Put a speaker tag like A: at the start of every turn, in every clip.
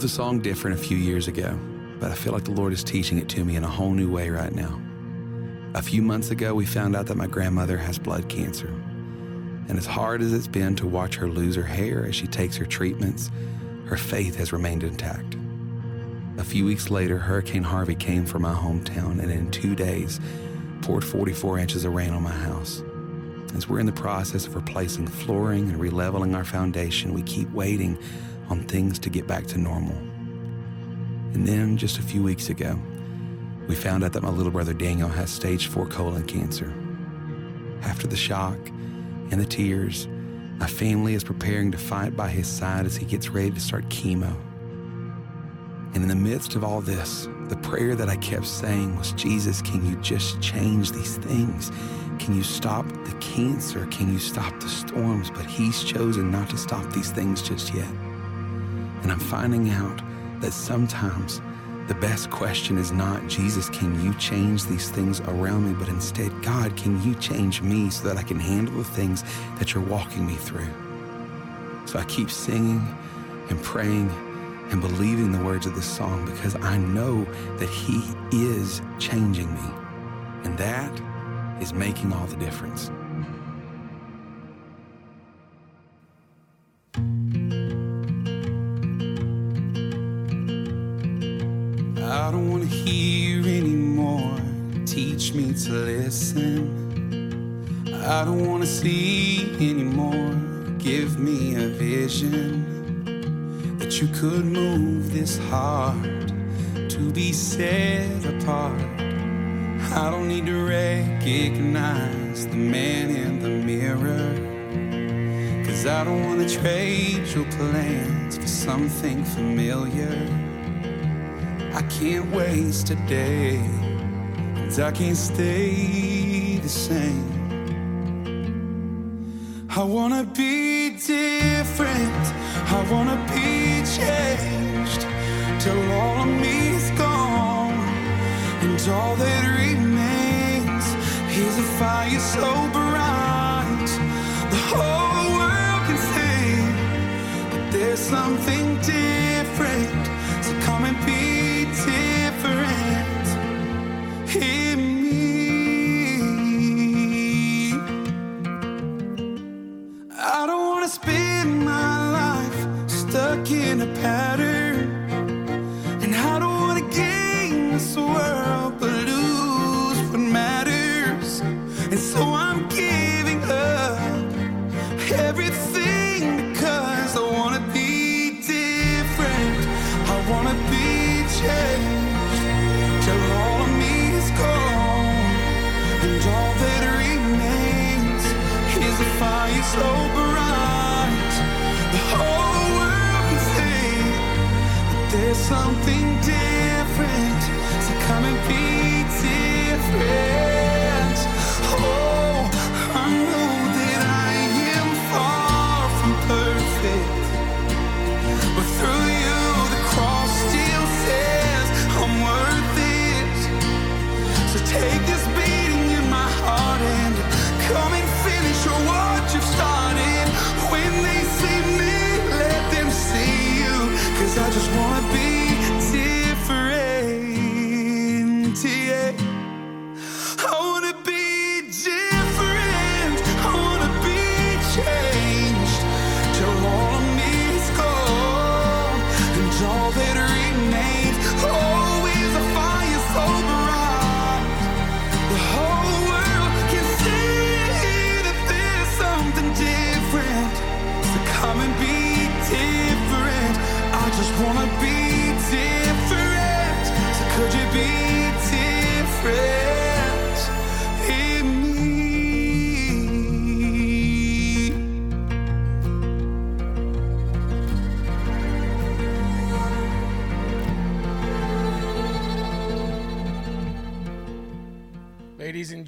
A: wrote the song different a few years ago, but I feel like the Lord is teaching it to me in a whole new way right now. A few months ago, we found out that my grandmother has blood cancer. And as hard as it's been to watch her lose her hair as she takes her treatments, her faith has remained intact. A few weeks later, Hurricane Harvey came for my hometown and in two days poured 44 inches of rain on my house. As we're in the process of replacing flooring and releveling our foundation, we keep waiting on things to get back to normal. And then, just a few weeks ago, we found out that my little brother Daniel has stage 4 colon cancer. After the shock and the tears, my family is preparing to fight by his side as he gets ready to start chemo. And in the midst of all this, the prayer that I kept saying was Jesus, can you just change these things? Can you stop the cancer? Can you stop the storms? But he's chosen not to stop these things just yet. And I'm finding out that sometimes the best question is not, Jesus, can you change these things around me? But instead, God, can you change me so that I can handle the things that you're walking me through? So I keep singing and praying and believing the words of this song because I know that He is changing me. And that is making all the difference. Listen. I don't want to see anymore. Give me a vision that you could move this heart to be set apart. I don't need to recognize the man in the mirror. Cause I don't want to trade your plans for something familiar. I can't waste a day, and I can't stay the same. I wanna be different, I wanna be changed till all of me's gone, and all that remains is a fire so bright the whole world can see that there's something different. So come and be a pattern,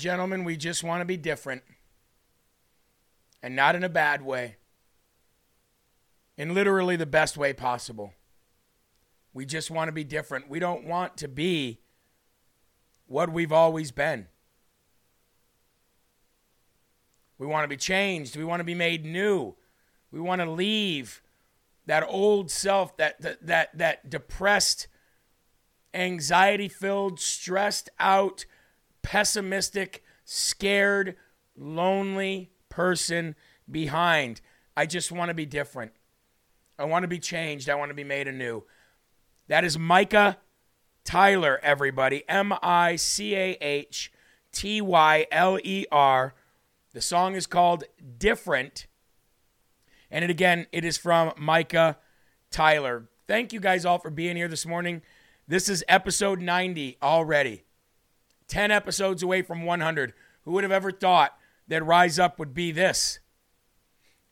B: gentlemen, we just want to be different. And not in a bad way. In literally the best way possible. We just want to be different. We don't want to be what we've always been. We want to be changed. We want to be made new. We want to leave that old self, that that that, that depressed, anxiety filled, stressed out, pessimistic, scared, lonely person behind. I just want to be different. I want to be changed. I want to be made anew. That is Micah Tyler, everybody. M I C A H T Y L E R. The song is called Different. And it, again, it is from Micah Tyler. Thank you guys all for being here this morning. This is episode 90 already. 10 episodes away from 100. Who would have ever thought that Rise Up would be this?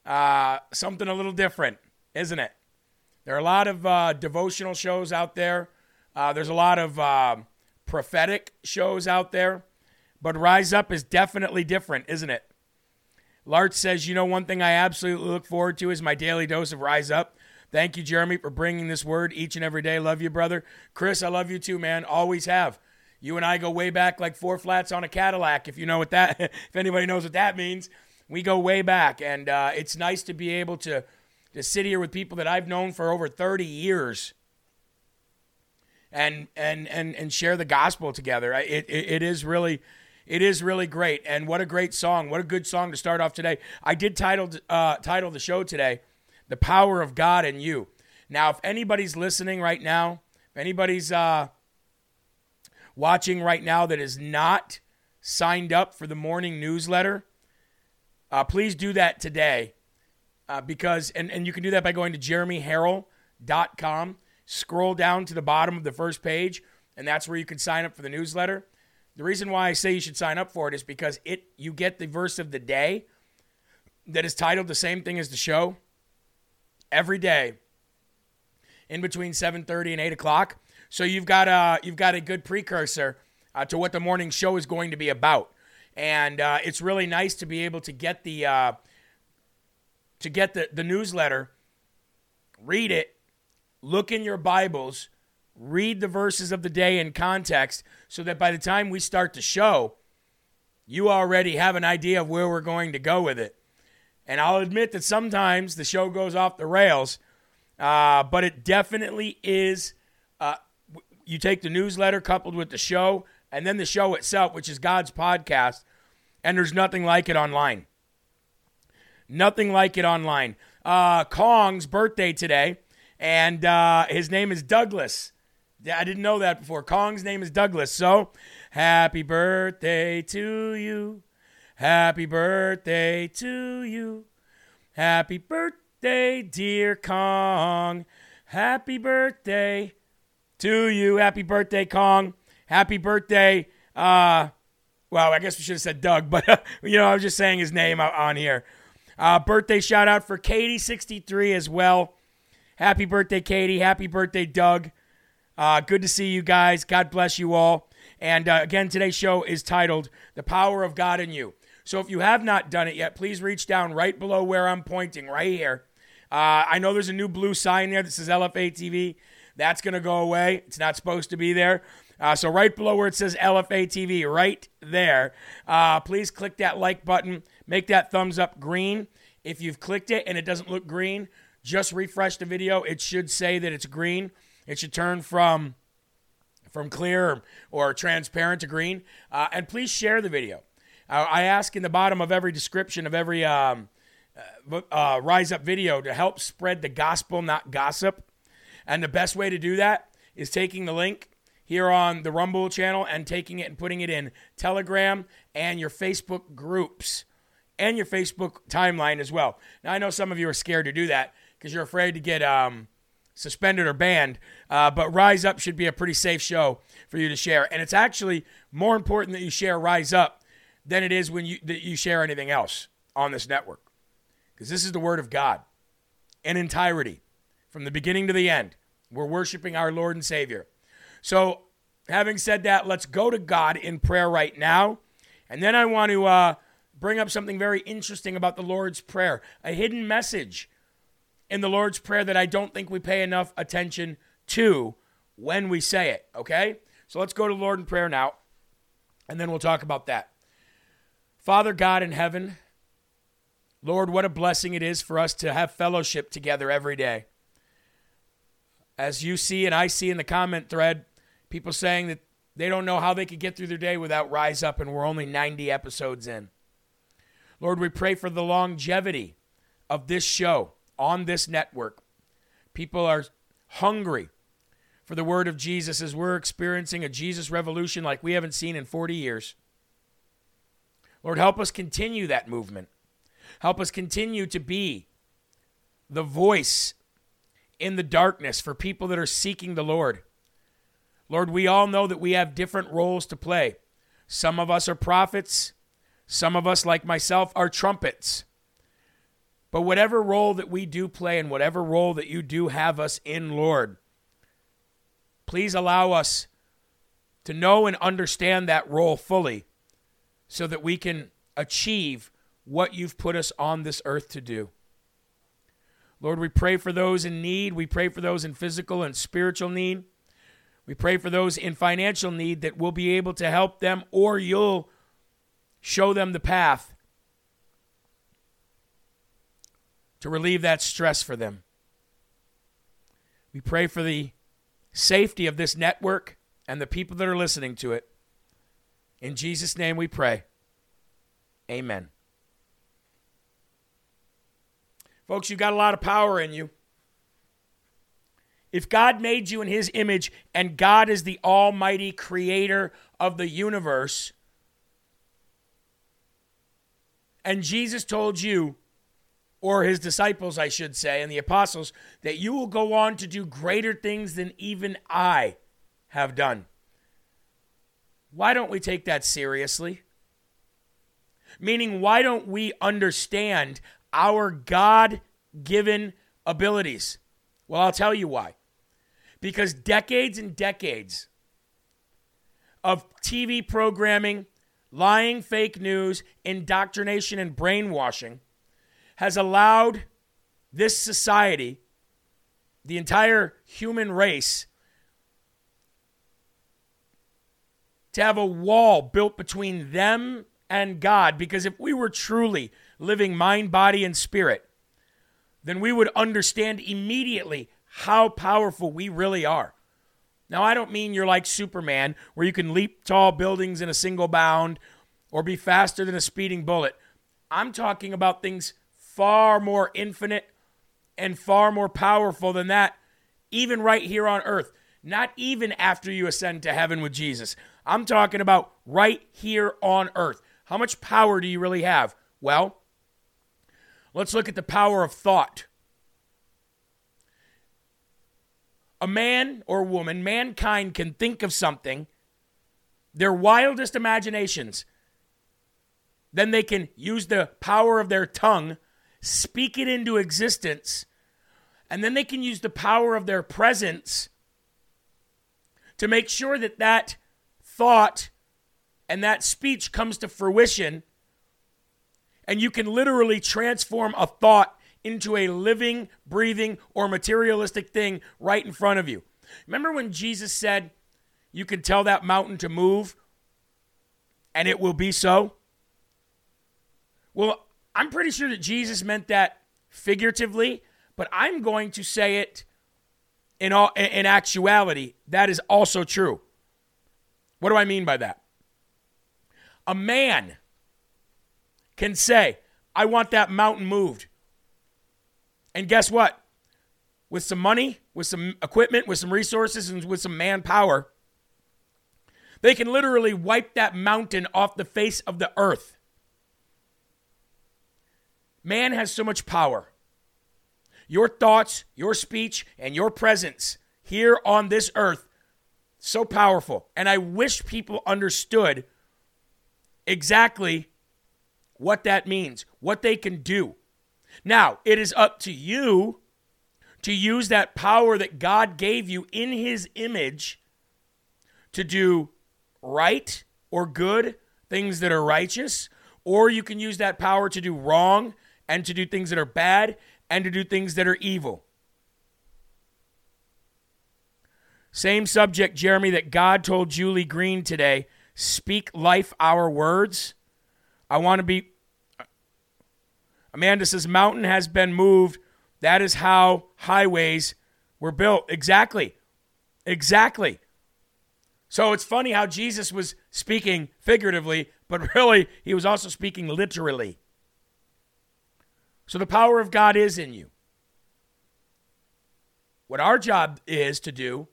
B: Uh, something a little different, isn't it? There are a lot of uh, devotional shows out there. Uh, there's a lot of uh, prophetic shows out there. But Rise Up is definitely different, isn't it? Lart says, you know, one thing I absolutely look forward to is my daily dose of Rise Up. Thank you, Jeremy, for bringing this word each and every day. Love you, brother. Chris, I love you too, man. Always have. You and I go way back like four flats on a Cadillac, if you know what that, if anybody knows what that means. We go way back, and uh, it's nice to be able to to sit here with people that I've known for over 30 years and and and and share the gospel together. It, it, it is really it is really great, and what a great song! What a good song to start off today. I did title uh, title the show today, "The Power of God in You." Now, if anybody's listening right now, if anybody's uh, watching right now that is not signed up for the morning newsletter, uh, please do that today. Uh, because and, and you can do that by going to jeremyherrell.com scroll down to the bottom of the first page and that's where you can sign up for the newsletter the reason why I say you should sign up for it is because it you get the verse of the day that is titled the same thing as the show every day in between 7:30 and 8 o'clock. So you've got a you've got a good precursor uh, to what the morning show is going to be about, and uh, it's really nice to be able to get the uh, to get the the newsletter, read it, look in your Bibles read the verses of the day in context so that by the time we start the show, you already have an idea of where we're going to go with it. And I'll admit that sometimes the show goes off the rails, uh, but it definitely is. Uh, you take the newsletter coupled with the show, and then the show itself, which is God's podcast, and there's nothing like it online. Nothing like it online. Uh, Kong's birthday today, and uh, his name is Douglas. I didn't know that before. Kong's name is Douglas. So, happy birthday to you. Happy birthday to you. Happy birthday, dear Kong. Happy birthday to you. Happy birthday, Kong. Happy birthday. Uh, well, I guess we should have said Doug, but you know, I was just saying his name on here. Uh, birthday shout out for Katie63 as well. Happy birthday, Katie. Happy birthday, Doug. Uh, good to see you guys. God bless you all. And uh, again, today's show is titled The Power of God in You. So if you have not done it yet, please reach down right below where I'm pointing, right here. Uh, I know there's a new blue sign there that says LFA TV. That's going to go away. It's not supposed to be there. Uh, so right below where it says LFA TV, right there, uh, please click that like button. Make that thumbs up green. If you've clicked it and it doesn't look green, just refresh the video. It should say that it's green. It should turn from from clear or, transparent to green. Uh, and please share the video. Uh, I ask in the bottom of every description of every um, uh, uh, Rise Up video to help spread the gospel, not gossip. And the best way to do that is taking the link here on the Rumble channel and taking it and putting it in Telegram and your Facebook groups and your Facebook timeline as well. Now, I know some of you are scared to do that because you're afraid to get um, suspended or banned. Uh, but Rise Up should be a pretty safe show for you to share. And it's actually more important that you share Rise Up than it is when you that you share anything else on this network. Because this is the word of God in entirety, from the beginning to the end. We're worshiping our Lord and Savior. So, having said that, let's go to God in prayer right now. And then I want to uh, bring up something very interesting about the Lord's Prayer, a hidden message in the Lord's Prayer that I don't think we pay enough attention to when we say it, okay? So let's go to Lord in prayer now, and then we'll talk about that. Father God in heaven, Lord, what a blessing it is for us to have fellowship together every day. As you see and I see in the comment thread, people saying that they don't know how they could get through their day without Rise Up, and we're only 90 episodes in. Lord, we pray for the longevity of this show on this network. People are hungry for the word of Jesus as we're experiencing a Jesus revolution like we haven't seen in 40 years. Lord, help us continue that movement. Help us continue to be the voice in the darkness for people that are seeking the Lord. Lord, we all know that we have different roles to play. Some of us are prophets, some of us, like myself, are trumpets. But whatever role that we do play and whatever role that you do have us in, Lord, please allow us to know and understand that role fully so that we can achieve what you've put us on this earth to do. Lord, we pray for those in need. We pray for those in physical and spiritual need. We pray for those in financial need that we'll be able to help them or you'll show them the path to relieve that stress for them. We pray for the safety of this network and the people that are listening to it. In Jesus' name we pray. Amen. Folks, you've got a lot of power in you. If God made you in his image and God is the almighty creator of the universe, and Jesus told you, or his disciples, I should say, and the apostles, that you will go on to do greater things than even I have done. Why don't we take that seriously? Meaning, why don't we understand our God given abilities? Well, I'll tell you why. Because decades and decades of TV programming, lying fake news, indoctrination, and brainwashing has allowed this society, the entire human race, to have a wall built between them and God. Because if we were truly living mind, body, and spirit, then we would understand immediately how powerful we really are. Now, I don't mean you're like Superman, where you can leap tall buildings in a single bound or be faster than a speeding bullet. I'm talking about things far more infinite and far more powerful than that, even right here on earth. Not even after you ascend to heaven with Jesus. I'm talking about right here on earth. How much power do you really have? Well, let's look at the power of thought. A man or woman, mankind can think of something, their wildest imaginations. Then they can use the power of their tongue, speak it into existence, and then they can use the power of their presence to make sure that that thought and that speech comes to fruition, and you can literally transform a thought into a living, breathing, or materialistic thing right in front of you. Remember when Jesus said, You can tell that mountain to move, and it will be so? Well, I'm pretty sure that Jesus meant that figuratively, but I'm going to say it in all in actuality. That is also true. What do I mean by that? A man can say, I want that mountain moved. And guess what? With some money, with some equipment, with some resources, and with some manpower, they can literally wipe that mountain off the face of the earth. Man has so much power. Your thoughts, your speech, and your presence here on this earth, so powerful. And I wish people understood exactly what that means, what they can do. Now, it is up to you to use that power that God gave you in His image to do right or good, things that are righteous, or you can use that power to do wrong and to do things that are bad and to do things that are evil. Same subject, Jeremy, that God told Julie Green today speak life our words. I want to be. Amanda says, Mountain has been moved. That is how highways We're built. Exactly. Exactly. So it's funny how Jesus was speaking figuratively, but really he was also speaking literally. So the power of God is in you. What our job is to do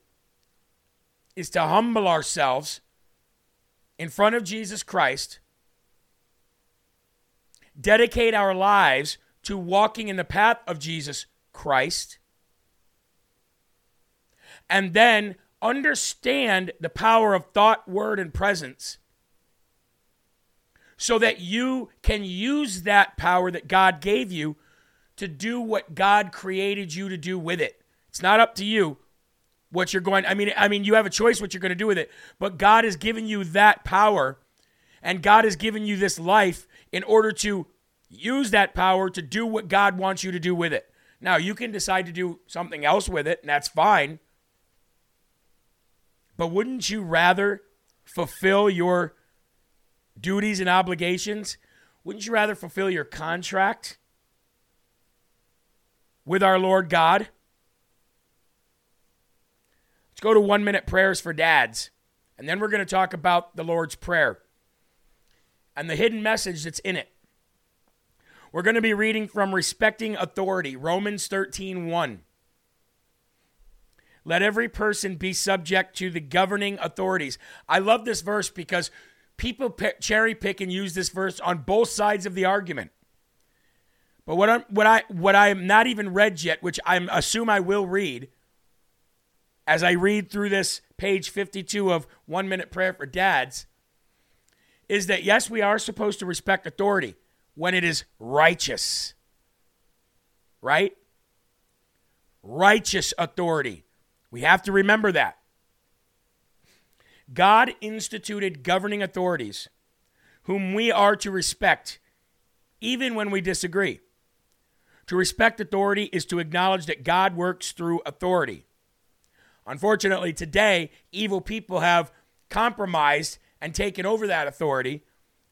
B: is to humble ourselves in front of Jesus Christ, dedicate our lives to walking in the path of Jesus Christ, and then understand the power of thought, word, and presence so that you can use that power that God gave you to do what God created you to do with it. It's not up to you what you're going I mean I mean you have a choice what you're going to do with it, but God has given you that power and God has given you this life in order to use that power to do what God wants you to do with it. Now, you can decide to do something else with it, and that's fine. But wouldn't you rather fulfill your duties and obligations? Wouldn't you rather fulfill your contract with our Lord God? Let's go to one minute prayers for dads. And then we're going to talk about the Lord's Prayer and the hidden message that's in it. We're going to be reading from Respecting Authority, Romans 13 1. Let every person be subject to the governing authorities. I love this verse because people cherry pick and use this verse on both sides of the argument. But what I'm what I what I am not even read yet, which I assume I will read as I read through this page 52 of 1 minute prayer for dads is that yes, we are supposed to respect authority when it is righteous. Right? Righteous authority. We have to remember that. God instituted governing authorities whom we are to respect, even when we disagree. To respect authority is to acknowledge that God works through authority. Unfortunately, today, evil people have compromised and taken over that authority,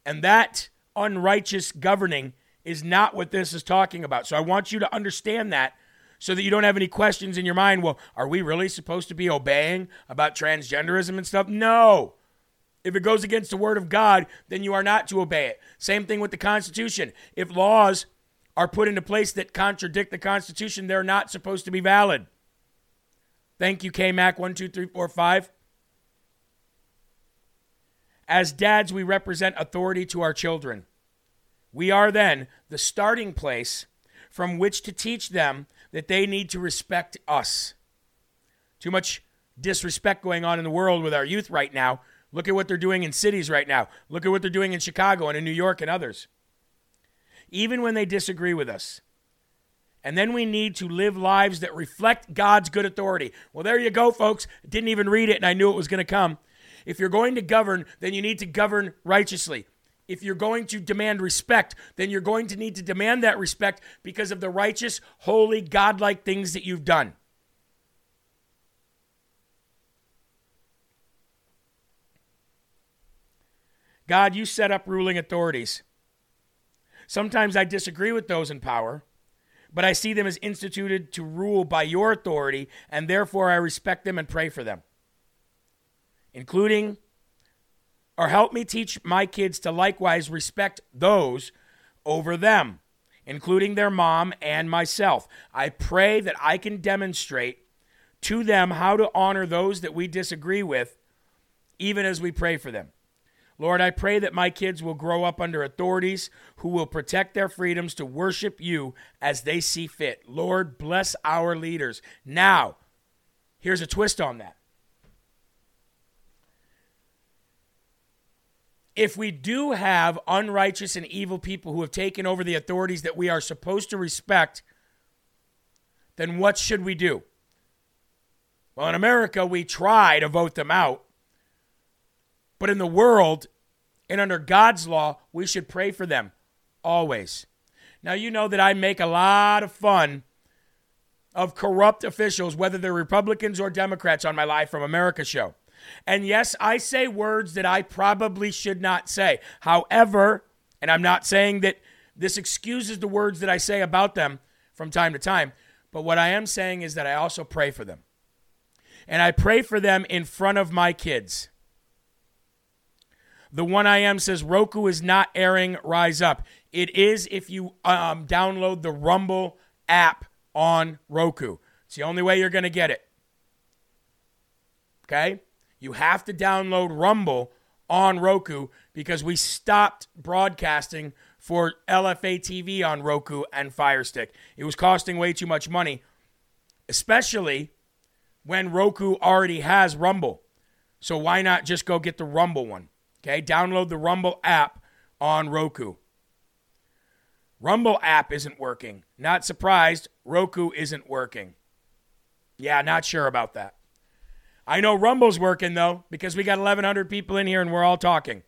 B: and that unrighteous governing is not what this is talking about. So I want you to understand that so that you don't have any questions in your mind. Well, are we really supposed to be obeying about transgenderism and stuff? No. If it goes against the word of God, then you are not to obey it. Same thing with the Constitution. If laws are put into place that contradict the Constitution, they're not supposed to be valid. Thank you, KMAC 12345. As dads, we represent authority to our children. We are then the starting place from which to teach them that they need to respect us. Too much disrespect going on in the world with our youth right now. Look at what they're doing in cities right now. Look at what they're doing in Chicago and in New York and others. Even when they disagree with us. And then we need to live lives that reflect God's good authority. Well, there you go, folks. Didn't even read it and I knew it was going to come. If you're going to govern, then you need to govern righteously if you're going to demand respect, then you're going to need to demand that respect because of the righteous, holy, godlike things that you've done. God, you set up ruling authorities. Sometimes I disagree with those in power, but I see them as instituted to rule by your authority, and therefore I respect them and pray for them, including or help me teach my kids to likewise respect those over them, including their mom and myself. I pray that I can demonstrate to them how to honor those that we disagree with, even as we pray for them. Lord, I pray that my kids will grow up under authorities who will protect their freedoms to worship you as they see fit. Lord, bless our leaders. Now, here's a twist on that. if we do have unrighteous and evil people who have taken over the authorities that we are supposed to respect, then what should we do? Well, in America, we try to vote them out. But in the world and under God's law, we should pray for them always. Now, you know that I make a lot of fun of corrupt officials, whether they're Republicans or Democrats, on my Live from America show. And yes, I say words that I probably should not say. However, and I'm not saying that this excuses the words that I say about them from time to time, But what I am saying is that I also pray for them. And I pray for them in front of my kids. The one I am says Roku is not airing Rise Up. It is if you um, download the Rumble app on Roku. It's the only way you're going to get it. Okay? You have to download Rumble on Roku because we stopped broadcasting for LFA TV on Roku and Fire Stick. It was costing way too much money, especially when Roku already has Rumble. So why not just go get the Rumble one? Okay, download the Rumble app on Roku. Rumble app isn't working. Not surprised, Roku isn't working. Yeah, not sure about that. I know Rumble's working though because we got 1100 people in here and we're all talking.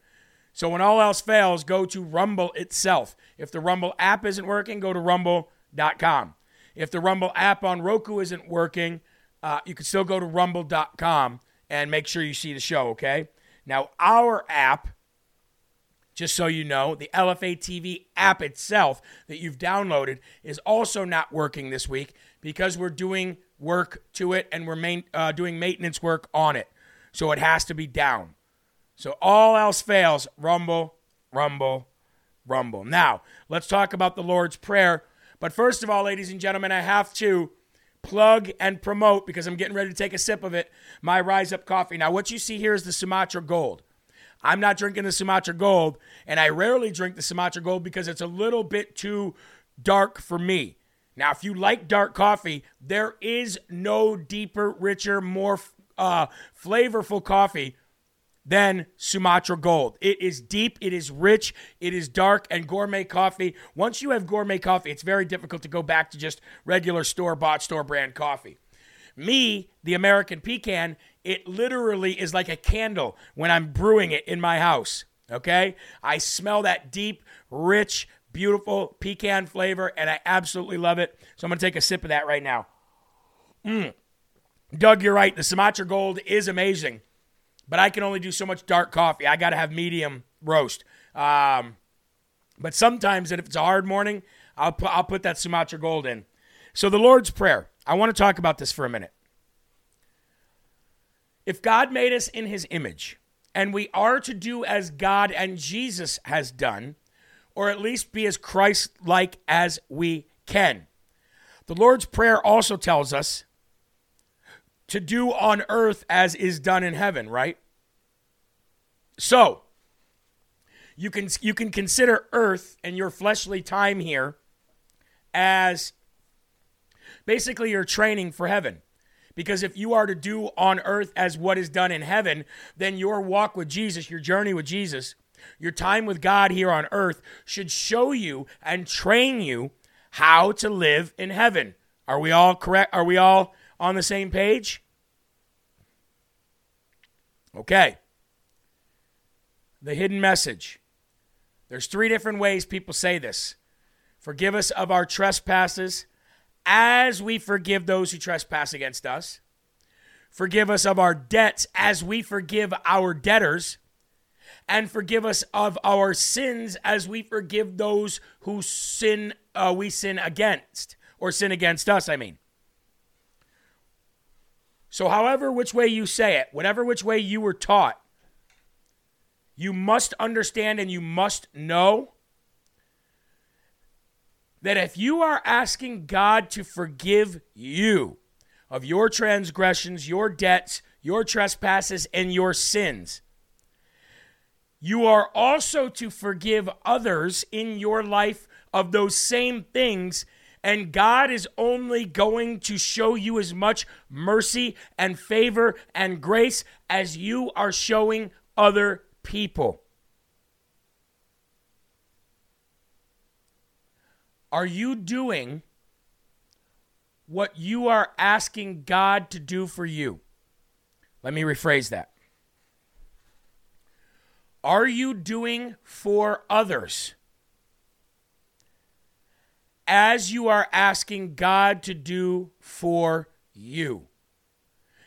B: So when all else fails, go to Rumble itself. If the Rumble app isn't working, go to rumble.com. If the Rumble app on Roku isn't working, uh, you can still go to rumble.com and make sure you see the show, okay? Now, our app, just so you know, the LFA TV app itself that you've downloaded is also not working this week because we're doing work to it and we're main, uh, doing maintenance work on it. So it has to be down. So all else fails, rumble, rumble, rumble. Now, let's talk about the Lord's Prayer. But first of all, ladies and gentlemen, I have to plug and promote because I'm getting ready to take a sip of it. My Rise Up coffee. Now, what you see here is the Sumatra Gold. I'm not drinking the Sumatra Gold, and I rarely drink the Sumatra Gold because it's a little bit too dark for me. Now, if you like dark coffee, there is no deeper, richer, more uh, flavorful coffee than Sumatra Gold. It is deep, it is rich, it is dark, and gourmet coffee. Once you have gourmet coffee, it's very difficult to go back to just regular store bought, store brand coffee. Me, the American pecan, it literally is like a candle when I'm brewing it in my house. Okay? I smell that deep, rich, beautiful pecan flavor, and I absolutely love it. So I'm to take a sip of that right now. Mmm. Doug, you're right. The Sumatra Gold is amazing but I can only do so much dark coffee. I got to have medium roast. Um, but sometimes, if it's a hard morning, I'll I'll put that Sumatra Gold in. So, the Lord's Prayer. I want to talk about this for a minute. If God made us in his image, and we are to do as God and Jesus has done, or at least be as Christ like as we can, the Lord's Prayer also tells us to do on earth as is done in heaven, right? So, you can you can consider earth and your fleshly time here as basically your training for heaven. Because if you are to do on earth as what is done in heaven, then your walk with Jesus, your journey with Jesus, your time with God here on earth should show you and train you how to live in heaven. Are we all correct? Are we all on the same page? Okay. The hidden message. There's three different ways people say this. Forgive us of our trespasses as we forgive those who trespass against us. Forgive us of our debts as we forgive our debtors. And forgive us of our sins as we forgive those who sin uh, we sin against or sin against us, I mean. So, however, which way you say it, whatever which way you were taught, you must understand and you must know that if you are asking God to forgive you of your transgressions, your debts, your trespasses, and your sins, you are also to forgive others in your life of those same things and God is only going to show you as much mercy and favor and grace as you are showing other people. Are you doing what you are asking God to do for you? Let me rephrase that. Are you doing for others as you are asking God to do for you.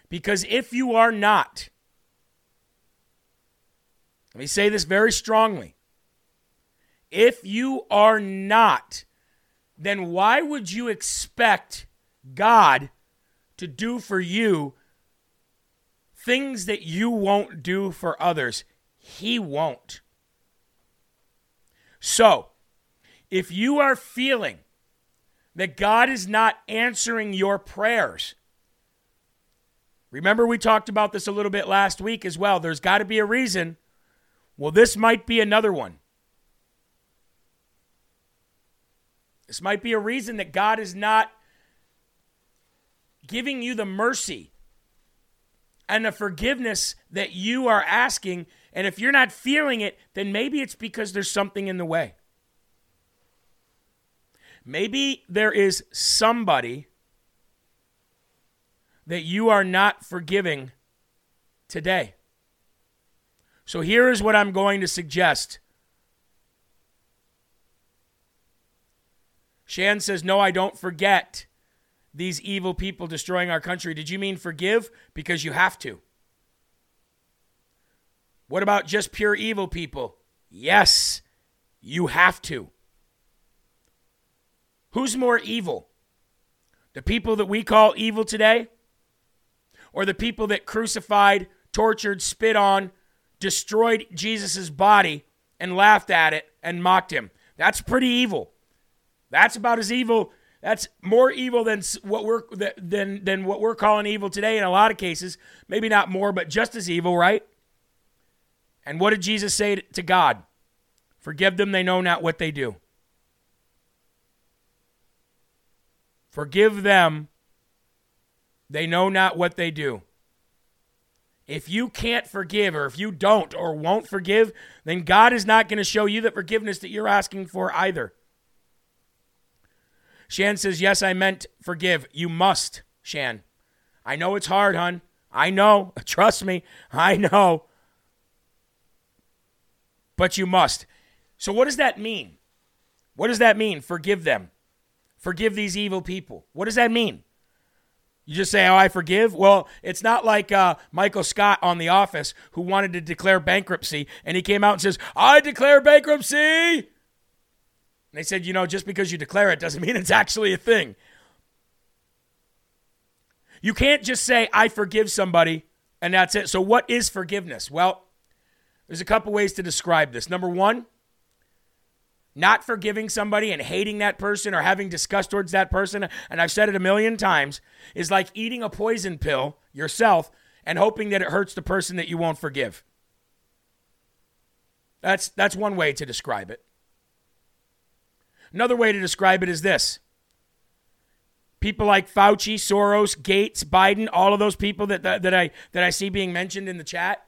B: Because if you are not, let me say this very strongly. If you are not, then why would you expect God to do for you things that you won't do for others. He won't. So, if you are feeling that God is not answering your prayers, remember we talked about this a little bit last week as well. There's got to be a reason. Well, this might be another one. This might be a reason that God is not giving you the mercy and the forgiveness that you are asking. And if you're not feeling it, then maybe it's because there's something in the way. Maybe there is somebody that you are not forgiving today. So here is what I'm going to suggest. Shan says, No, I don't forget these evil people destroying our country. Did you mean forgive? Because you have to. What about just pure evil people? Yes, you have to. Who's more evil? The people that we call evil today? Or the people that crucified, tortured, spit on, destroyed Jesus' body and laughed at it and mocked him? That's pretty evil. That's about as evil that's more evil than what we're than than what we're calling evil today in a lot of cases. Maybe not more, but just as evil, right? And what did Jesus say to God? Forgive them, they know not what they do. Forgive them, they know not what they do. If you can't forgive, or if you don't or won't forgive, then God is not going to show you the forgiveness that you're asking for either. Shan says, Yes, I meant forgive. You must, Shan. I know it's hard, hon. I know. Trust me. I know. But you must. So, what does that mean? What does that mean? Forgive them. Forgive these evil people. What does that mean? You just say, Oh, I forgive? Well, it's not like uh, Michael Scott on The Office who wanted to declare bankruptcy and he came out and says, I declare bankruptcy. And they said, you know, just because you declare it doesn't mean it's actually a thing. You can't just say, I forgive somebody, and that's it. So, what is forgiveness? Well, there's a couple ways to describe this. Number one, not forgiving somebody and hating that person or having disgust towards that person, and I've said it a million times, is like eating a poison pill yourself and hoping that it hurts the person that you won't forgive. That's, that's one way to describe it. Another way to describe it is this people like Fauci, Soros, Gates, Biden, all of those people that, that, that, I, that I see being mentioned in the chat,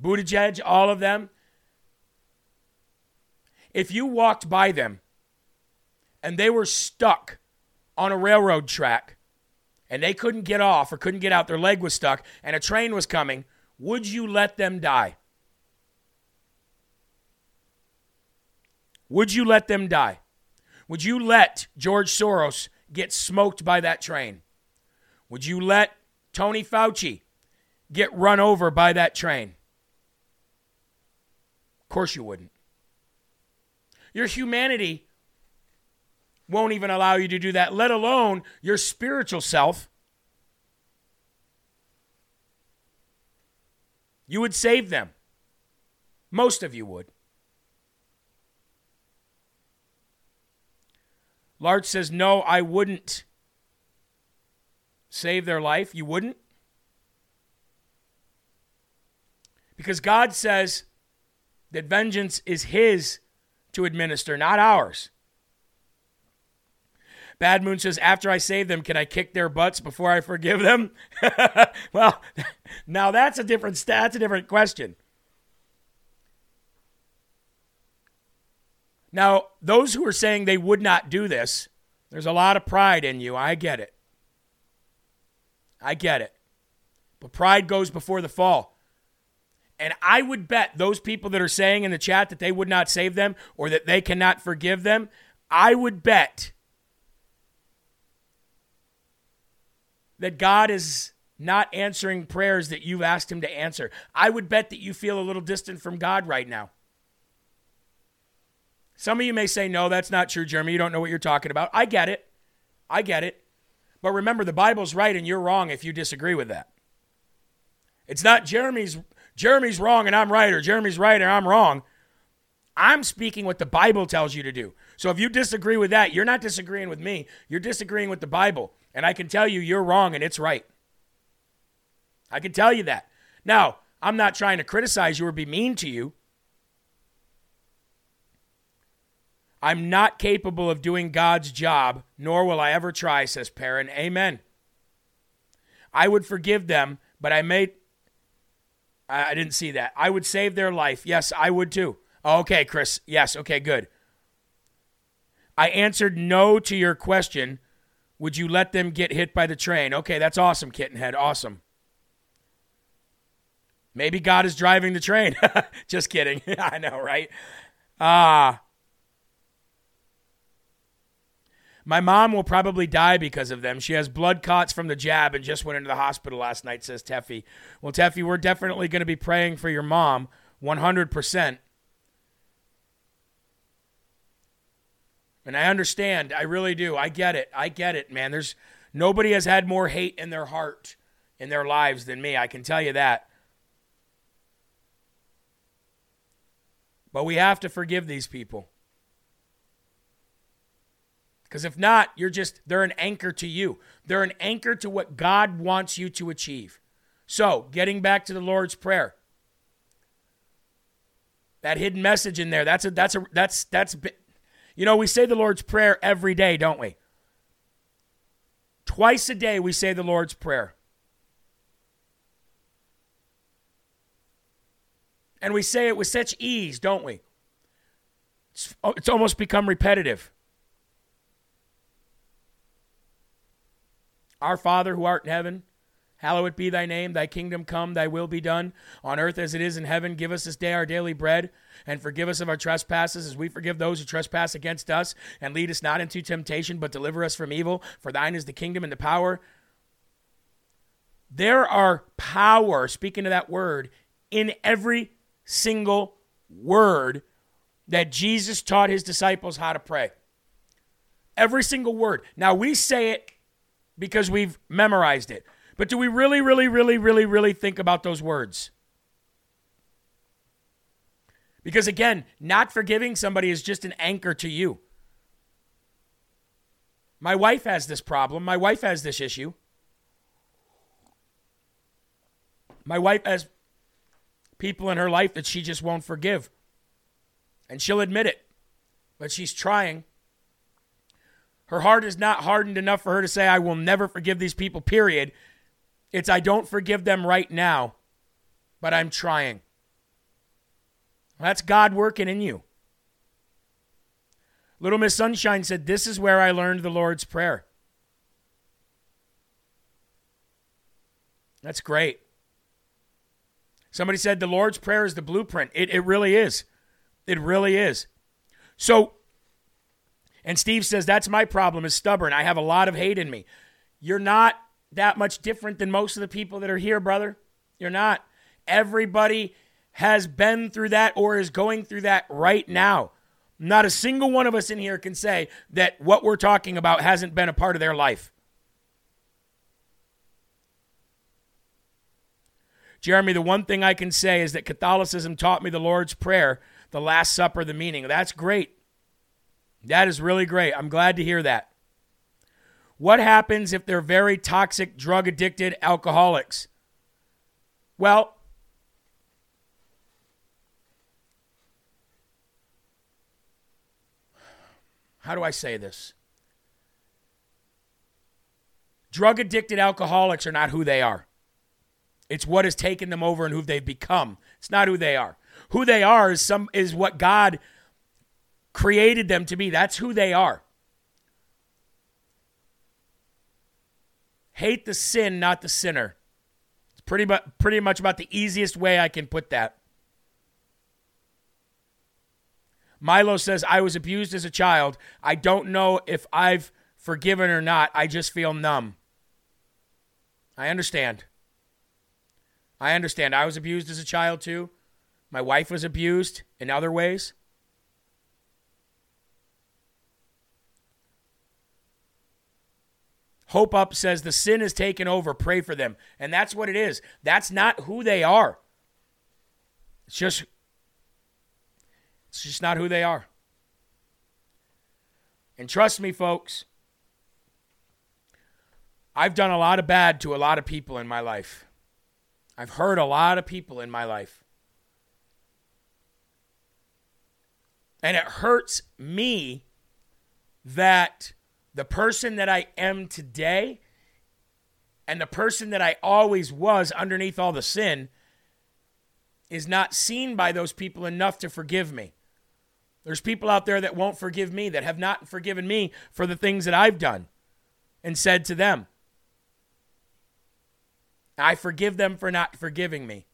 B: Buttigieg, all of them. If you walked by them and they were stuck on a railroad track and they couldn't get off or couldn't get out, their leg was stuck, and a train was coming, would you let them die? Would you let them die? Would you let George Soros get smoked by that train? Would you let Tony Fauci get run over by that train? Of course you wouldn't. Your humanity won't even allow you to do that, let alone your spiritual self. You would save them. Most of you would. Larch says, No, I wouldn't save their life. You wouldn't? Because God says that vengeance is His to administer, not ours. Bad Moon says, After I save them, can I kick their butts before I forgive them? well, now that's a different that's a different question. Now, those who are saying they would not do this, there's a lot of pride in you. I get it. I get it. But pride goes before the fall. And I would bet those people that are saying in the chat that they would not save them or that they cannot forgive them, I would bet that God is not answering prayers that you've asked Him to answer. I would bet that you feel a little distant from God right now. Some of you may say, no, that's not true, Jeremy. You don't know what you're talking about. I get it. I get it. But remember, the Bible's right and you're wrong if you disagree with that. It's not Jeremy's Jeremy's wrong and I'm right, or Jeremy's right and I'm wrong. I'm speaking what the Bible tells you to do. So if you disagree with that, you're not disagreeing with me. You're disagreeing with the Bible. And I can tell you you're wrong and it's right. I can tell you that. Now, I'm not trying to criticize you or be mean to you. I'm not capable of doing God's job, nor will I ever try, says Perrin. Amen. I would forgive them, but I made. I didn't see that. I would save their life. Yes, I would too. Okay, Chris. Yes, okay, good. I answered no to your question. Would you let them get hit by the train? Okay, that's awesome, Kittenhead. Awesome. Maybe God is driving the train. Just kidding. I know, right? Ah. Uh, My mom will probably die because of them. She has blood clots from the jab and just went into the hospital last night, says Teffy. Well, Teffy, we're definitely going to be praying for your mom 100%. And I understand. I really do. I get it. I get it, man. There's nobody has had more hate in their heart in their lives than me. I can tell you that. But we have to forgive these people. Because if not, you're just, they're an anchor to you. They're an anchor to what God wants you to achieve. So, getting back to the Lord's Prayer. That hidden message in there, that's a, that's a, that's, that's, you know, we say the Lord's Prayer every day, don't we? Twice a day we say the Lord's Prayer. And we say it with such ease, don't we? It's, oh, it's almost become repetitive. Our Father who art in heaven, hallowed be thy name, thy kingdom come, thy will be done, on earth as it is in heaven. Give us this day our daily bread, and forgive us of our trespasses as we forgive those who trespass against us. And lead us not into temptation, but deliver us from evil. For thine is the kingdom and the power. There are power, speaking of that word, in every single word that Jesus taught his disciples how to pray. Every single word. Now we say it because we've memorized it. But do we really, really, really, really, really think about those words? Because again, not forgiving somebody is just an anchor to you. My wife has this problem. My wife has this issue. My wife has people in her life that she just won't forgive. And she'll admit it. But she's trying. Her heart is not hardened enough for her to say, I will never forgive these people, period. It's, I don't forgive them right now, but I'm trying. That's God working in you. Little Miss Sunshine said, This is where I learned the Lord's Prayer. That's great. Somebody said the Lord's Prayer is the blueprint. It, it really is. It really is. So and Steve says, That's my problem, is stubborn. I have a lot of hate in me. You're not that much different than most of the people that are here, brother. You're not. Everybody has been through that or is going through that right now. Not a single one of us in here can say that what we're talking about hasn't been a part of their life. Jeremy, the one thing I can say is that Catholicism taught me the Lord's Prayer, the Last Supper, the meaning. That's great. That is really great. I'm glad to hear that. What happens if they're very toxic, drug addicted alcoholics? Well, how do I say this? Drug addicted alcoholics are not who they are. It's what has taken them over and who they've become. It's not who they are. Who they are is some is what God created them to be. That's who they are. Hate the sin, not the sinner. It's pretty much, pretty much about the easiest way I can put that. Milo says, I was abused as a child. I don't know if I've forgiven or not. I just feel numb. I understand. I understand. I was abused as a child too. My wife was abused in other ways. Hope Up says the sin is taken over. Pray for them. And that's what it is. That's not who they are. It's just it's just not who they are. And trust me, folks, I've done a lot of bad to a lot of people in my life. I've hurt a lot of people in my life. And it hurts me that the person that I am today and the person that I always was underneath all the sin is not seen by those people enough to forgive me. There's people out there that won't forgive me, that have not forgiven me for the things that I've done and said to them. I forgive them for not forgiving me.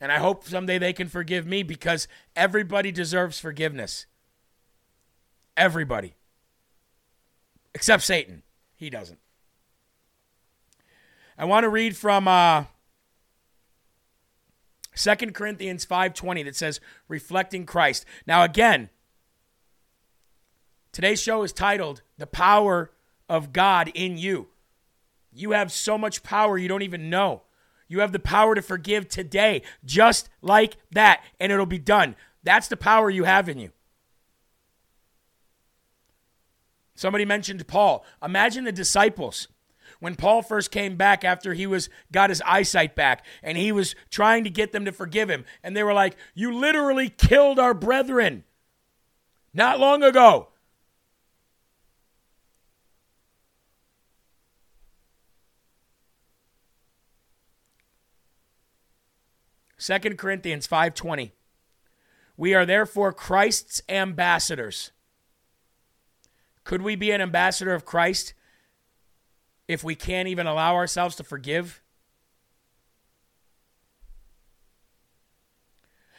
B: And I hope someday they can forgive me because everybody deserves forgiveness. Everybody. Except Satan. He doesn't. I want to read from uh, 2 Corinthians 5:20 that says reflecting Christ. Now again, today's show is titled The Power of God in You. You have so much power you don't even know. You have the power to forgive today, just like that, and it'll be done. That's the power you have in you. Somebody mentioned Paul. Imagine the disciples when Paul first came back after he was got his eyesight back and he was trying to get them to forgive him and they were like, "You literally killed our brethren not long ago." Second Corinthians 5:20 We are therefore Christ's ambassadors. Could we be an ambassador of Christ if we can't even allow ourselves to forgive?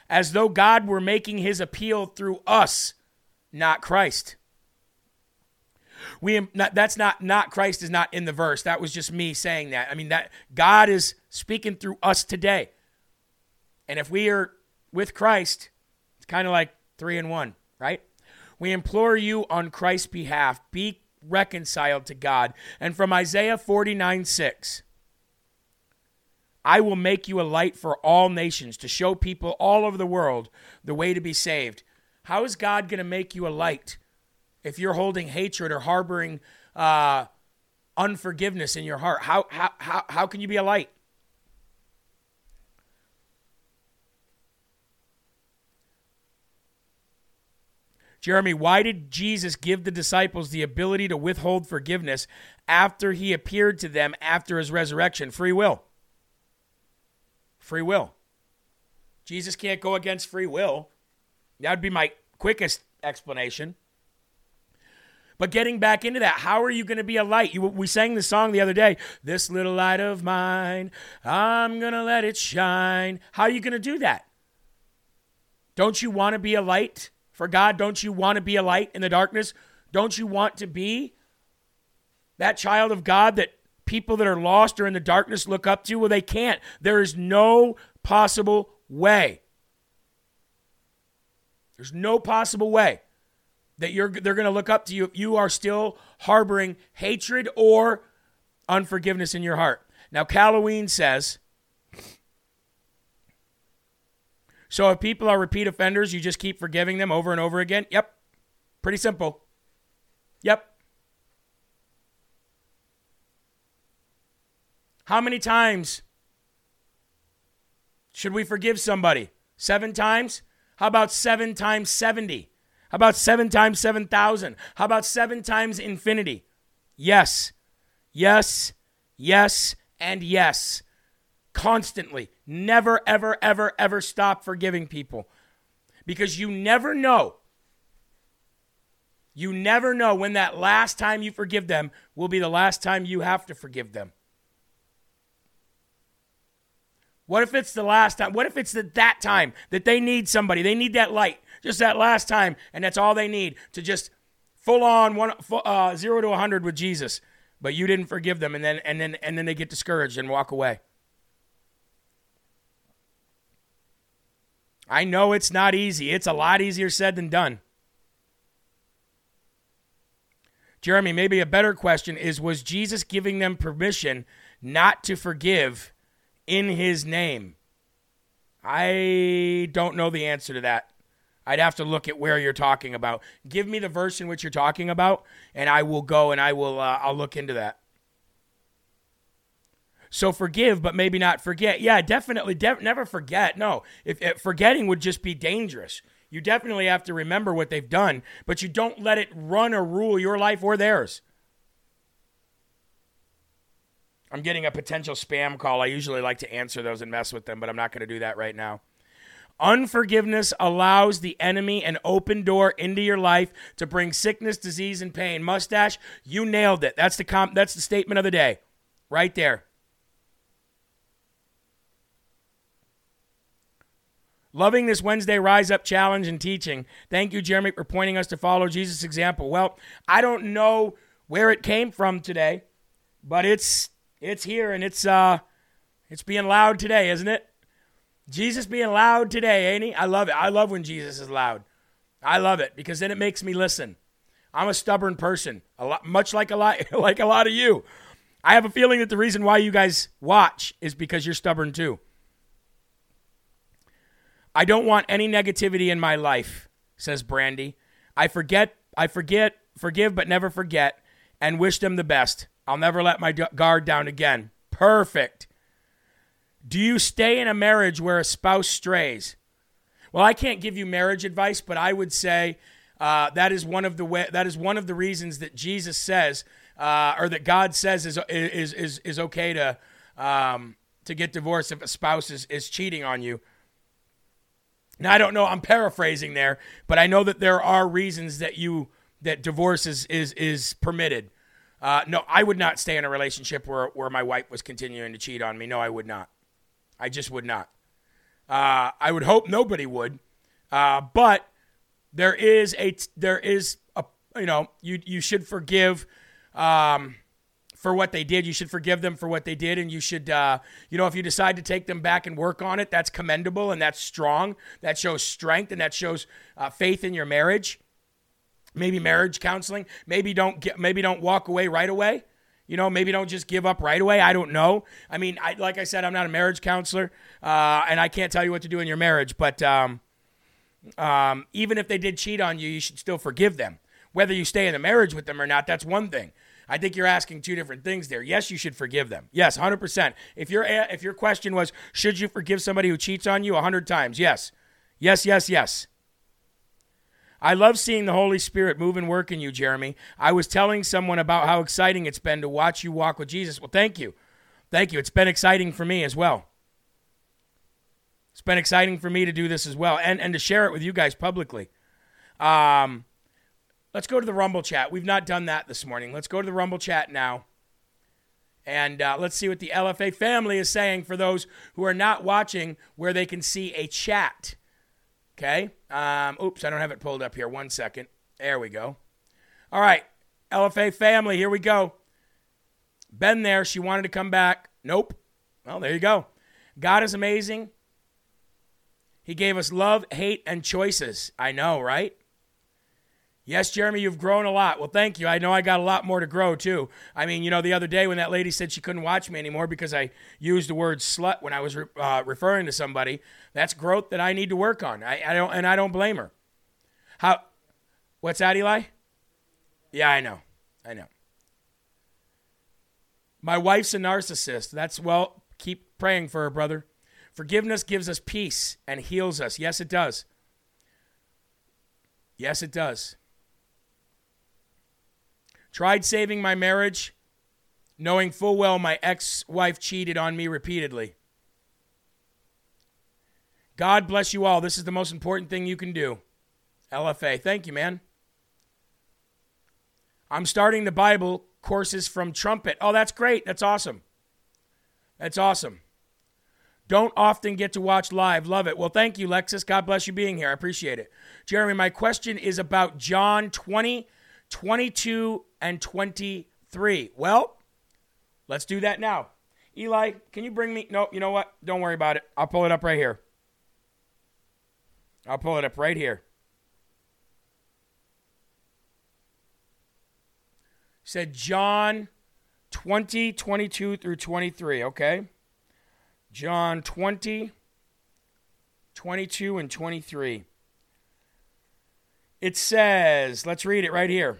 B: As though God were making his appeal through us, not Christ. We that's not not Christ is not in the verse. That was just me saying that. I mean that God is speaking through us today. And if we are with Christ, it's kind of like 3 and 1, right? We implore you on Christ's behalf, be reconciled to God. And from Isaiah 49 6, I will make you a light for all nations to show people all over the world the way to be saved. How is God going to make you a light if you're holding hatred or harboring uh, unforgiveness in your heart? How, how, how, how can you be a light? Jeremy, why did Jesus give the disciples the ability to withhold forgiveness after he appeared to them after his resurrection? Free will. Free will. Jesus can't go against free will. That would be my quickest explanation. But getting back into that, how are you going to be a light? You, we sang the song the other day, This Little Light of Mine, I'm going to let it shine. How are you going to do that? Don't you want to be a light? For God? Don't you want to be a light in the darkness? Don't you want to be that child of God that people that are lost or in the darkness look up to? Well, they can't. There is no possible way. There's no possible way that you're they're going to look up to you if you are still harboring hatred or unforgiveness in your heart. Now, Halloween says So if people are repeat offenders, you just keep forgiving them over and over again? Yep. Pretty simple. Yep. How many times should we forgive somebody? Seven times? How about seven times 70? How about seven times 7,000? How about seven times infinity? Yes, yes, yes, and yes constantly. Never, ever, ever, ever stop forgiving people because you never know. You never know when that last time you forgive them will be the last time you have to forgive them. What if it's the last time? What if it's the, that time that they need somebody? They need that light, just that last time, and that's all they need to just full on one uh, zero to a hundred with Jesus. But you didn't forgive them, and then and then and then they get discouraged and walk away. I know it's not easy. It's a lot easier said than done. Jeremy, maybe a better question is Was Jesus giving them permission not to forgive in his name? I don't know the answer to that. I'd have to look at where you're talking about. Give me the verse in which you're talking about, and I will go and I will uh, I'll look into that. So forgive, but maybe not forget. Yeah, definitely, de- never forget. No, if, if forgetting would just be dangerous. You definitely have to remember what they've done, but you don't let it run or rule your life or theirs. I'm getting a potential spam call. I usually like to answer those and mess with them, but I'm not going to do that right now. Unforgiveness allows the enemy an open door into your life to bring sickness, disease, and pain. Mustache, you nailed it. That's the comp- that's the statement of the day. Right there. Loving this Wednesday Rise Up challenge and teaching. Thank you, Jeremy, for pointing us to follow Jesus' example. Well, I don't know where it came from today, but it's it's here and it's uh it's being loud today, isn't it? Jesus being loud today, ain't he? I love it. I love when Jesus is loud. I love it because then it makes me listen. I'm a stubborn person, a lot, much like a lot, like a lot of you. I have a feeling that the reason why you guys watch is because you're stubborn too. I don't want any negativity in my life, says Brandy. I forget, I forget, forgive, but never forget, and wish them the best. I'll never let my guard down again. Perfect. Do you stay in a marriage where a spouse strays? Well, I can't give you marriage advice, but I would say uh, that is one of the way, that is one of the reasons that Jesus says, uh, or that God says is is is is okay to um, to get divorced if a spouse is, is cheating on you. Now I don't know, I'm paraphrasing there, but I know that there are reasons that you that divorce is is is permitted. Uh, no, I would not stay in a relationship where where my wife was continuing to cheat on me. No, I would not. I just would not. Uh, I would hope nobody would, uh, but there is a there is a you know you you should forgive um, for what they did. You should forgive them for what they did, and you should uh, you know if you decide to take them back and work on it, that's commendable and that's strong. That shows strength and that shows uh, faith in your marriage. Maybe marriage counseling. Maybe don't get maybe don't walk away right away. You know, maybe don't just give up right away. I don't know. I mean, I, like I said, I'm not a marriage counselor, uh, and I can't tell you what to do in your marriage. But um, um, even if they did cheat on you, you should still forgive them. Whether you stay in the marriage with them or not, that's one thing. I think you're asking two different things there. Yes, you should forgive them. Yes, 100%. If your if your question was, should you forgive somebody who cheats on you 100 times? Yes. Yes, yes, yes. I love seeing the Holy Spirit move and work in you, Jeremy. I was telling someone about how exciting it's been to watch you walk with Jesus. Well, thank you. Thank you. It's been exciting for me as well. It's been exciting for me to do this as well and, and to share it with you guys publicly. Um, let's go to the Rumble chat. We've not done that this morning. Let's go to the Rumble chat now. And uh, let's see what the LFA family is saying for those who are not watching, where they can see a chat. Okay. Um, oops, I don't have it pulled up here. One second. There we go. All right. LFA family, here we go. Been there. She wanted to come back. Nope. Well, there you go. God is amazing. He gave us love, hate, and choices. I know, right? Yes, Jeremy, you've grown a lot. Well, thank you. I know I got a lot more to grow, too. I mean, you know, the other day when that lady said she couldn't watch me anymore because I used the word slut when I was re- uh, referring to somebody, that's growth that I need to work on. I, I don't, and I don't blame her. How? What's that, Eli? Yeah, I know. I know. My wife's a narcissist. That's, well, keep praying for her, brother. Forgiveness gives us peace and heals us. Yes, it does. Yes, it does. Tried saving my marriage, knowing full well my ex wife cheated on me repeatedly. God bless you all. This is the most important thing you can do. LFA. Thank you, man. I'm starting the Bible courses from Trumpet. Oh, that's great. That's awesome. That's awesome. Don't often get to watch live. Love it. Well, thank you, Lexus. God bless you being here. I appreciate it. Jeremy, my question is about John 20, 22, and 23. Well, let's do that now. Eli, can you bring me? No, you know what? Don't worry about it. I'll pull it up right here. I'll pull it up right here. said John 20, 22 through 23, okay? John 20, 22 and 23. It says, let's read it right here.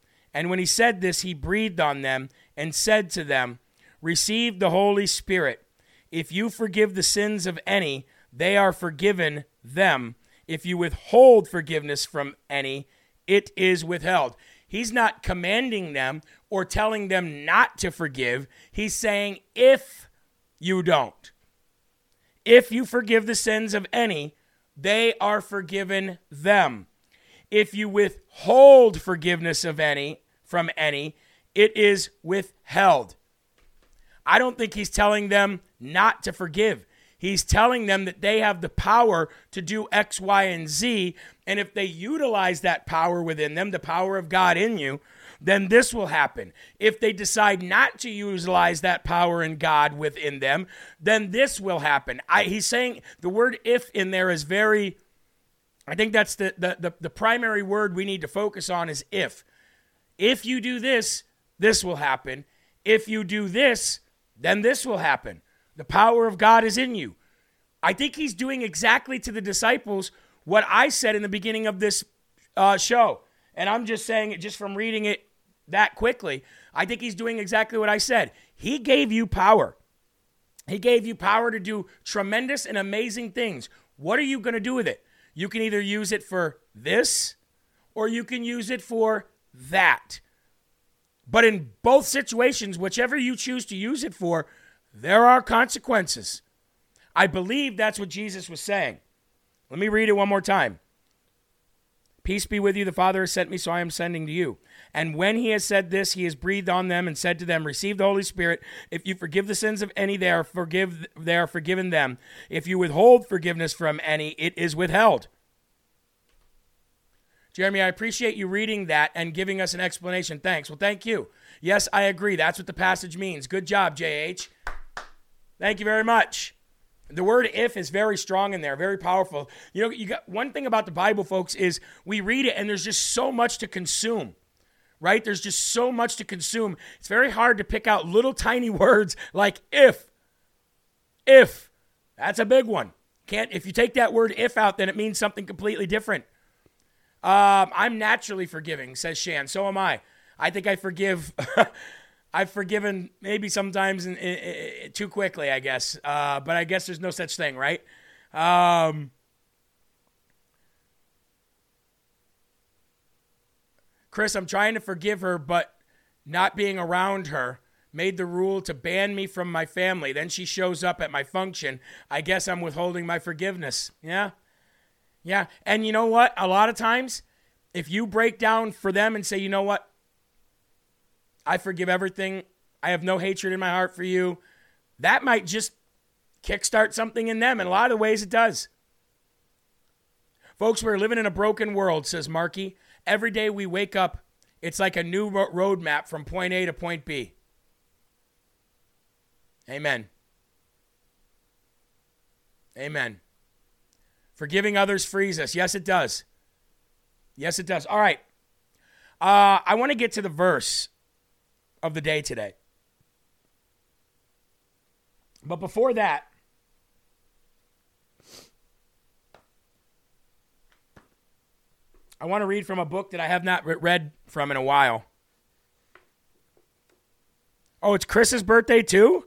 B: And when he said this, he breathed on them and said to them, receive the Holy Spirit. If you forgive the sins of any, they are forgiven them. If you withhold forgiveness from any, it is withheld. He's not commanding them or telling them not to forgive. He's saying, if you don't, if you forgive the sins of any, they are forgiven them. If you withhold forgiveness of any from any, it is withheld. I don't think he's telling them not to forgive. He's telling them that they have the power to do X, Y, and Z. And if they utilize that power within them, the power of God in you, then this will happen. If they decide not to utilize that power in God within them, then this will happen. I, he's saying the word if in there is very, I think that's the, the, the, the primary word we need to focus on is if. If you do this, this will happen. If you do this, then this will happen. The power of God is in you. I think he's doing exactly to the disciples what I said in the beginning of this uh, show. And I'm just saying it just from reading it that quickly. I think he's doing exactly what I said. He gave you power. He gave you power to do tremendous and amazing things. What are you going to do with it? You can either use it for this or you can use it for that. But in both situations, whichever you choose to use it for, there are consequences. I believe that's what Jesus was saying. Let me read it one more time. Peace be with you. The Father has sent me, so I am sending to you. And when he has said this, he has breathed on them and said to them, Receive the Holy Spirit. If you forgive the sins of any, they are, forgive, they are forgiven them. If you withhold forgiveness from any, it is withheld. Jeremy, I appreciate you reading that and giving us an explanation. Thanks. Well, thank you. Yes, I agree. That's what the passage means. Good job, JH. Thank you very much. The word if is very strong in there, very powerful. You know, you got one thing about the Bible, folks, is we read it and there's just so much to consume. Right? There's just so much to consume. It's very hard to pick out little tiny words like if. If. That's a big one. Can't if you take that word if out, then it means something completely different. Um, I'm naturally forgiving, says Shan. So am I. I think I forgive. I've forgiven maybe sometimes in, in, in, too quickly, I guess. Uh, but I guess there's no such thing, right? Um, Chris, I'm trying to forgive her, but not being around her made the rule to ban me from my family. Then she shows up at my function. I guess I'm withholding my forgiveness. Yeah. Yeah. And you know what? A lot of times, if you break down for them and say, you know what? I forgive everything. I have no hatred in my heart for you. That might just kickstart something in them. In a lot of ways, it does. Folks, we're living in a broken world, says Marky. Every day we wake up, it's like a new roadmap from point A to point B. Amen. Amen. Forgiving others frees us. Yes, it does. Yes, it does. All right. Uh, I want to get to the verse of the day today. But before that, I want to read from a book that I have not read from in a while. Oh, it's Chris's birthday too?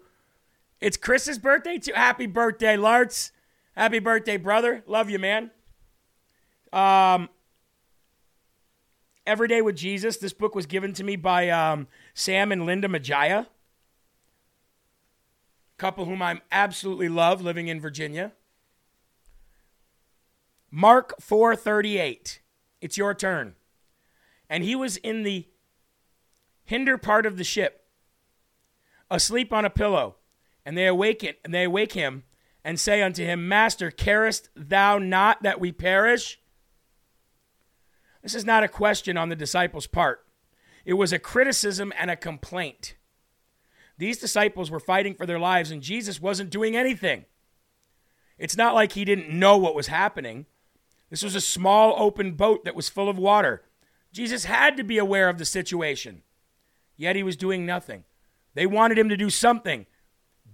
B: It's Chris's birthday too? Happy birthday, Larts. Happy birthday, brother. Love you, man. Um, Every Day with Jesus. This book was given to me by um, Sam and Linda Majaya, couple whom I absolutely love living in Virginia. Mark 438. It's your turn. And he was in the hinder part of the ship, asleep on a pillow, and they awake it, and they awake him and say unto him, Master, carest thou not that we perish? This is not a question on the disciples' part. It was a criticism and a complaint. These disciples were fighting for their lives, and Jesus wasn't doing anything. It's not like he didn't know what was happening. This was a small open boat that was full of water. Jesus had to be aware of the situation, yet he was doing nothing. They wanted him to do something.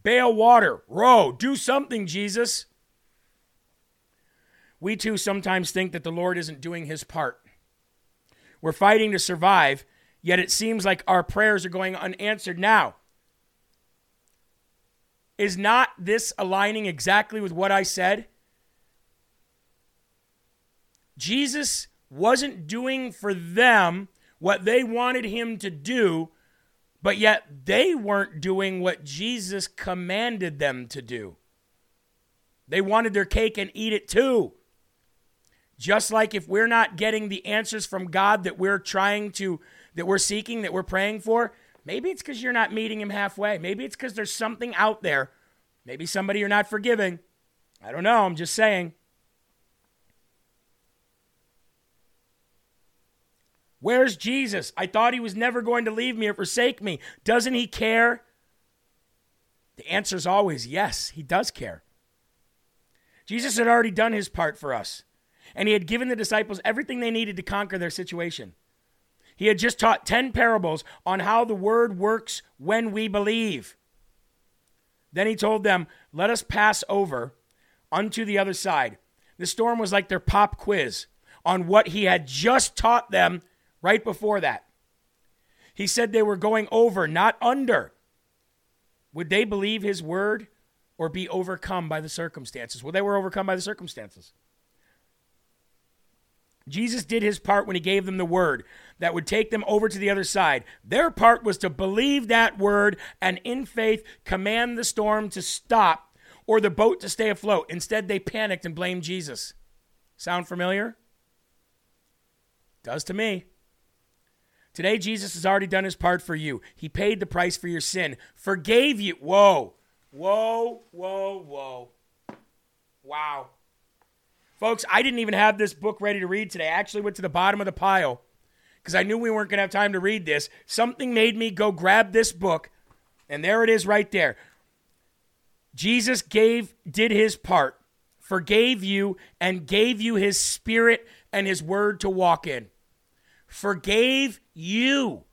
B: Bail water, row, do something, Jesus. We too sometimes think that the Lord isn't doing his part. We're fighting to survive, yet it seems like our prayers are going unanswered now. Is not this aligning exactly with what I said? Jesus wasn't doing for them what they wanted him to do, but yet they weren't doing what Jesus commanded them to do. They wanted their cake and eat it too. Just like if we're not getting the answers from God that we're trying to, that we're seeking, that we're praying for, maybe it's because you're not meeting Him halfway. Maybe it's because there's something out there. Maybe somebody you're not forgiving. I don't know. I'm just saying. Where's Jesus? I thought he was never going to leave me or forsake me. Doesn't he care? The answer is always yes, he does care. Jesus had already done his part for us and he had given the disciples everything they needed to conquer their situation. He had just taught 10 parables on how the word works when we believe. Then he told them, Let us pass over unto the other side. The storm was like their pop quiz on what he had just taught them right before that. He said they were going over, not under. Would they believe his word or be overcome by the circumstances? Well, they were overcome by the circumstances. Jesus did his part when he gave them the word that would take them over to the other side. Their part was to believe that word and in faith command the storm to stop or the boat to stay afloat. Instead, they panicked and blamed Jesus. Sound familiar? Does to me. Today, Jesus has already done his part for you. He paid the price for your sin, forgave you. Whoa, whoa, whoa, whoa. Wow. Folks, I didn't even have this book ready to read today. I actually went to the bottom of the pile because I knew we weren't going to have time to read this. Something made me go grab this book, and there it is right there. Jesus gave did his part, forgave you and gave you his spirit and his word to walk in. Forgave you.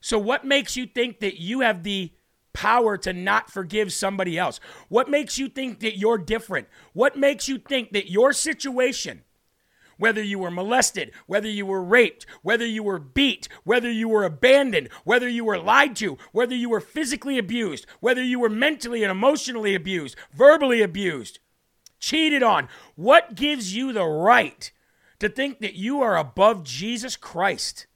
B: So what makes you think that you have the power to not forgive somebody else? What makes you think that you're different? What makes you think that your situation, whether you were molested, whether you were raped, whether you were beat, whether you were abandoned, whether you were lied to, whether you were physically abused, whether you were mentally and emotionally abused, verbally abused, cheated on, what gives you the right to think that you are above Jesus Christ?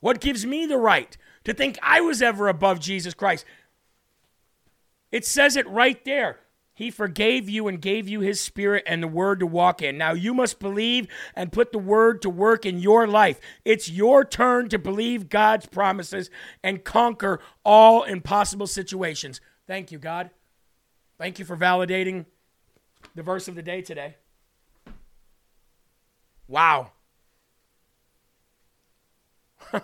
B: What gives me the right to think I was ever above Jesus Christ. It says it right there. He forgave you and gave you his spirit and the word to walk in. Now you must believe and put the word to work in your life. It's your turn to believe God's promises and conquer all impossible situations. Thank you, God. Thank you for validating the verse of the day today. Wow. wow.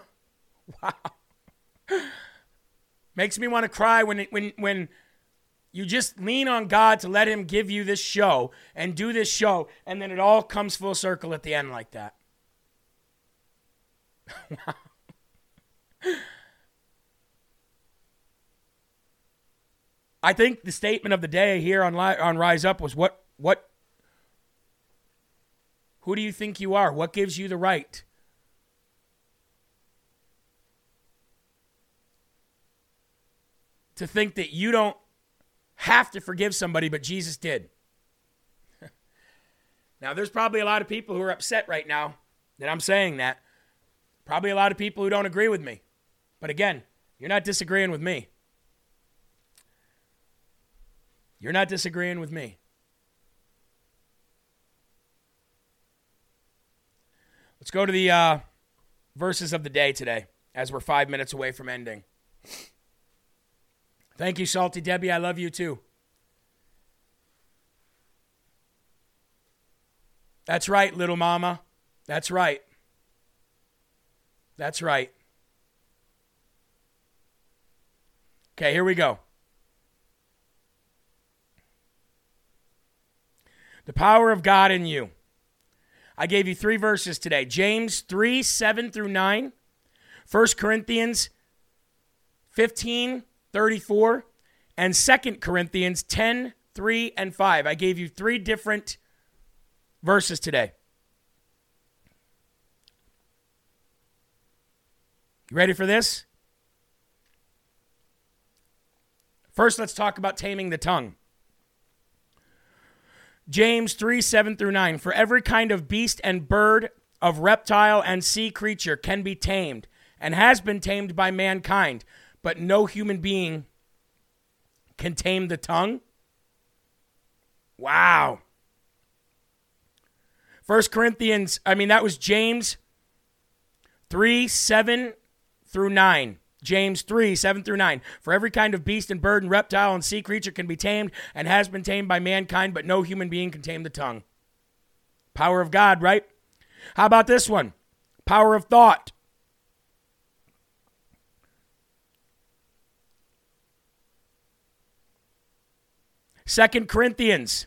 B: Makes me want to cry when when when you just lean on God to let him give you this show and do this show and then it all comes full circle at the end like that. I think the statement of the day here on on Rise Up was what what who do you think you are? What gives you the right to think that you don't have to forgive somebody, but Jesus did. now, there's probably a lot of people who are upset right now that I'm saying that. Probably a lot of people who don't agree with me. But again, you're not disagreeing with me. You're not disagreeing with me. Let's go to the uh, verses of the day today as we're five minutes away from ending. Thank you, Salty Debbie. I love you too. That's right, little mama. That's right. That's right. Okay, here we go. The power of God in you. I gave you three verses today James 3 7 through 9, 1 Corinthians 15 34, and 2 Corinthians 10 3 and 5. I gave you three different verses today. You ready for this? First, let's talk about taming the tongue. James 3 7 through 9. For every kind of beast and bird, of reptile and sea creature can be tamed and has been tamed by mankind, but no human being can tame the tongue. Wow. First Corinthians, I mean, that was James 3 7 through 9. James 3, 7 through 9. For every kind of beast and bird and reptile and sea creature can be tamed and has been tamed by mankind, but no human being can tame the tongue. Power of God, right? How about this one? Power of thought. Second Corinthians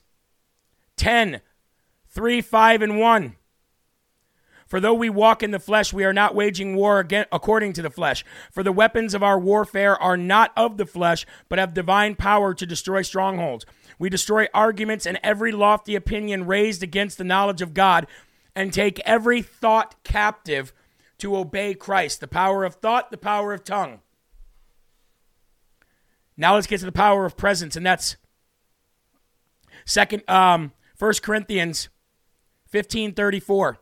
B: 10, 3, 5, and 1. For though we walk in the flesh, we are not waging war again, according to the flesh. For the weapons of our warfare are not of the flesh, but have divine power to destroy strongholds. We destroy arguments and every lofty opinion raised against the knowledge of God, and take every thought captive to obey Christ. The power of thought, the power of tongue. Now let's get to the power of presence, and that's second um 1 Corinthians 1534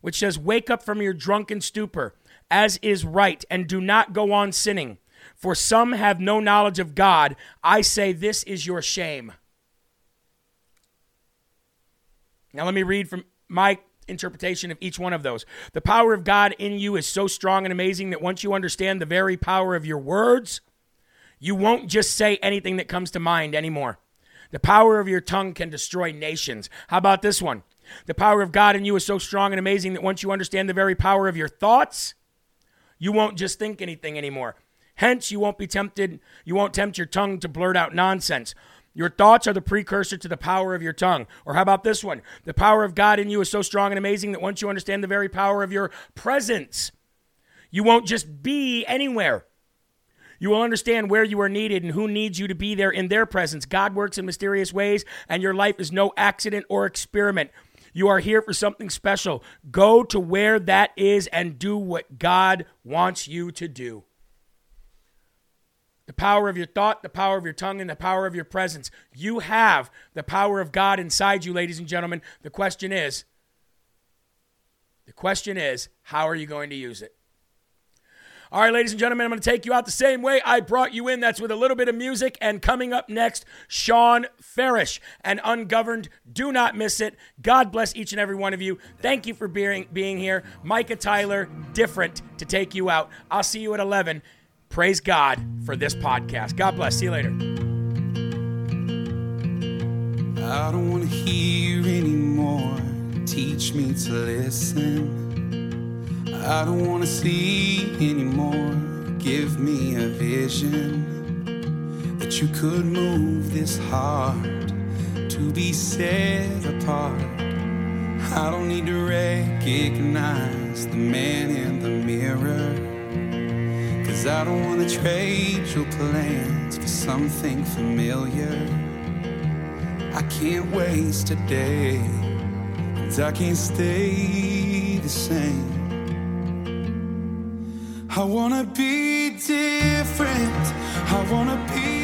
B: which says, Wake up from your drunken stupor, as is right, and do not go on sinning. For some have no knowledge of God. I say, This is your shame. Now, let me read from my interpretation of each one of those. The power of God in you is so strong and amazing that once you understand the very power of your words, you won't just say anything that comes to mind anymore. The power of your tongue can destroy nations. How about this one? The power of God in you is so strong and amazing that once you understand the very power of your thoughts, you won't just think anything anymore. Hence, you won't be tempted, you won't tempt your tongue to blurt out nonsense. Your thoughts are the precursor to the power of your tongue. Or how about this one? The power of God in you is so strong and amazing that once you understand the very power of your presence, you won't just be anywhere. You will understand where you are needed and who needs you to be there in their presence. God works in mysterious ways, and your life is no accident or experiment. You are here for something special. Go to where that is and do what God wants you to do. The power of your thought, the power of your tongue, and the power of your presence. You have the power of God inside you, ladies and gentlemen. The question is, the question is, how are you going to use it? All right, ladies and gentlemen, I'm going to take you out the same way I brought you in. That's with a little bit of music. And coming up next, Sean Farish and Ungoverned. Do not miss it. God bless each and every one of you. Thank you for being, being here. Micah Tyler, different to take you out. I'll see you at 11. Praise God for this podcast. God bless. See you later.
A: I don't want to hear anymore. Teach me to listen. I don't wanna see anymore. Give me a vision that you could move this heart to be set apart. I don't need to recognize the man in the mirror. Cause I don't wanna trade your plans for something familiar. I can't waste a day, cause I can't stay the same. I wanna be different. I wanna be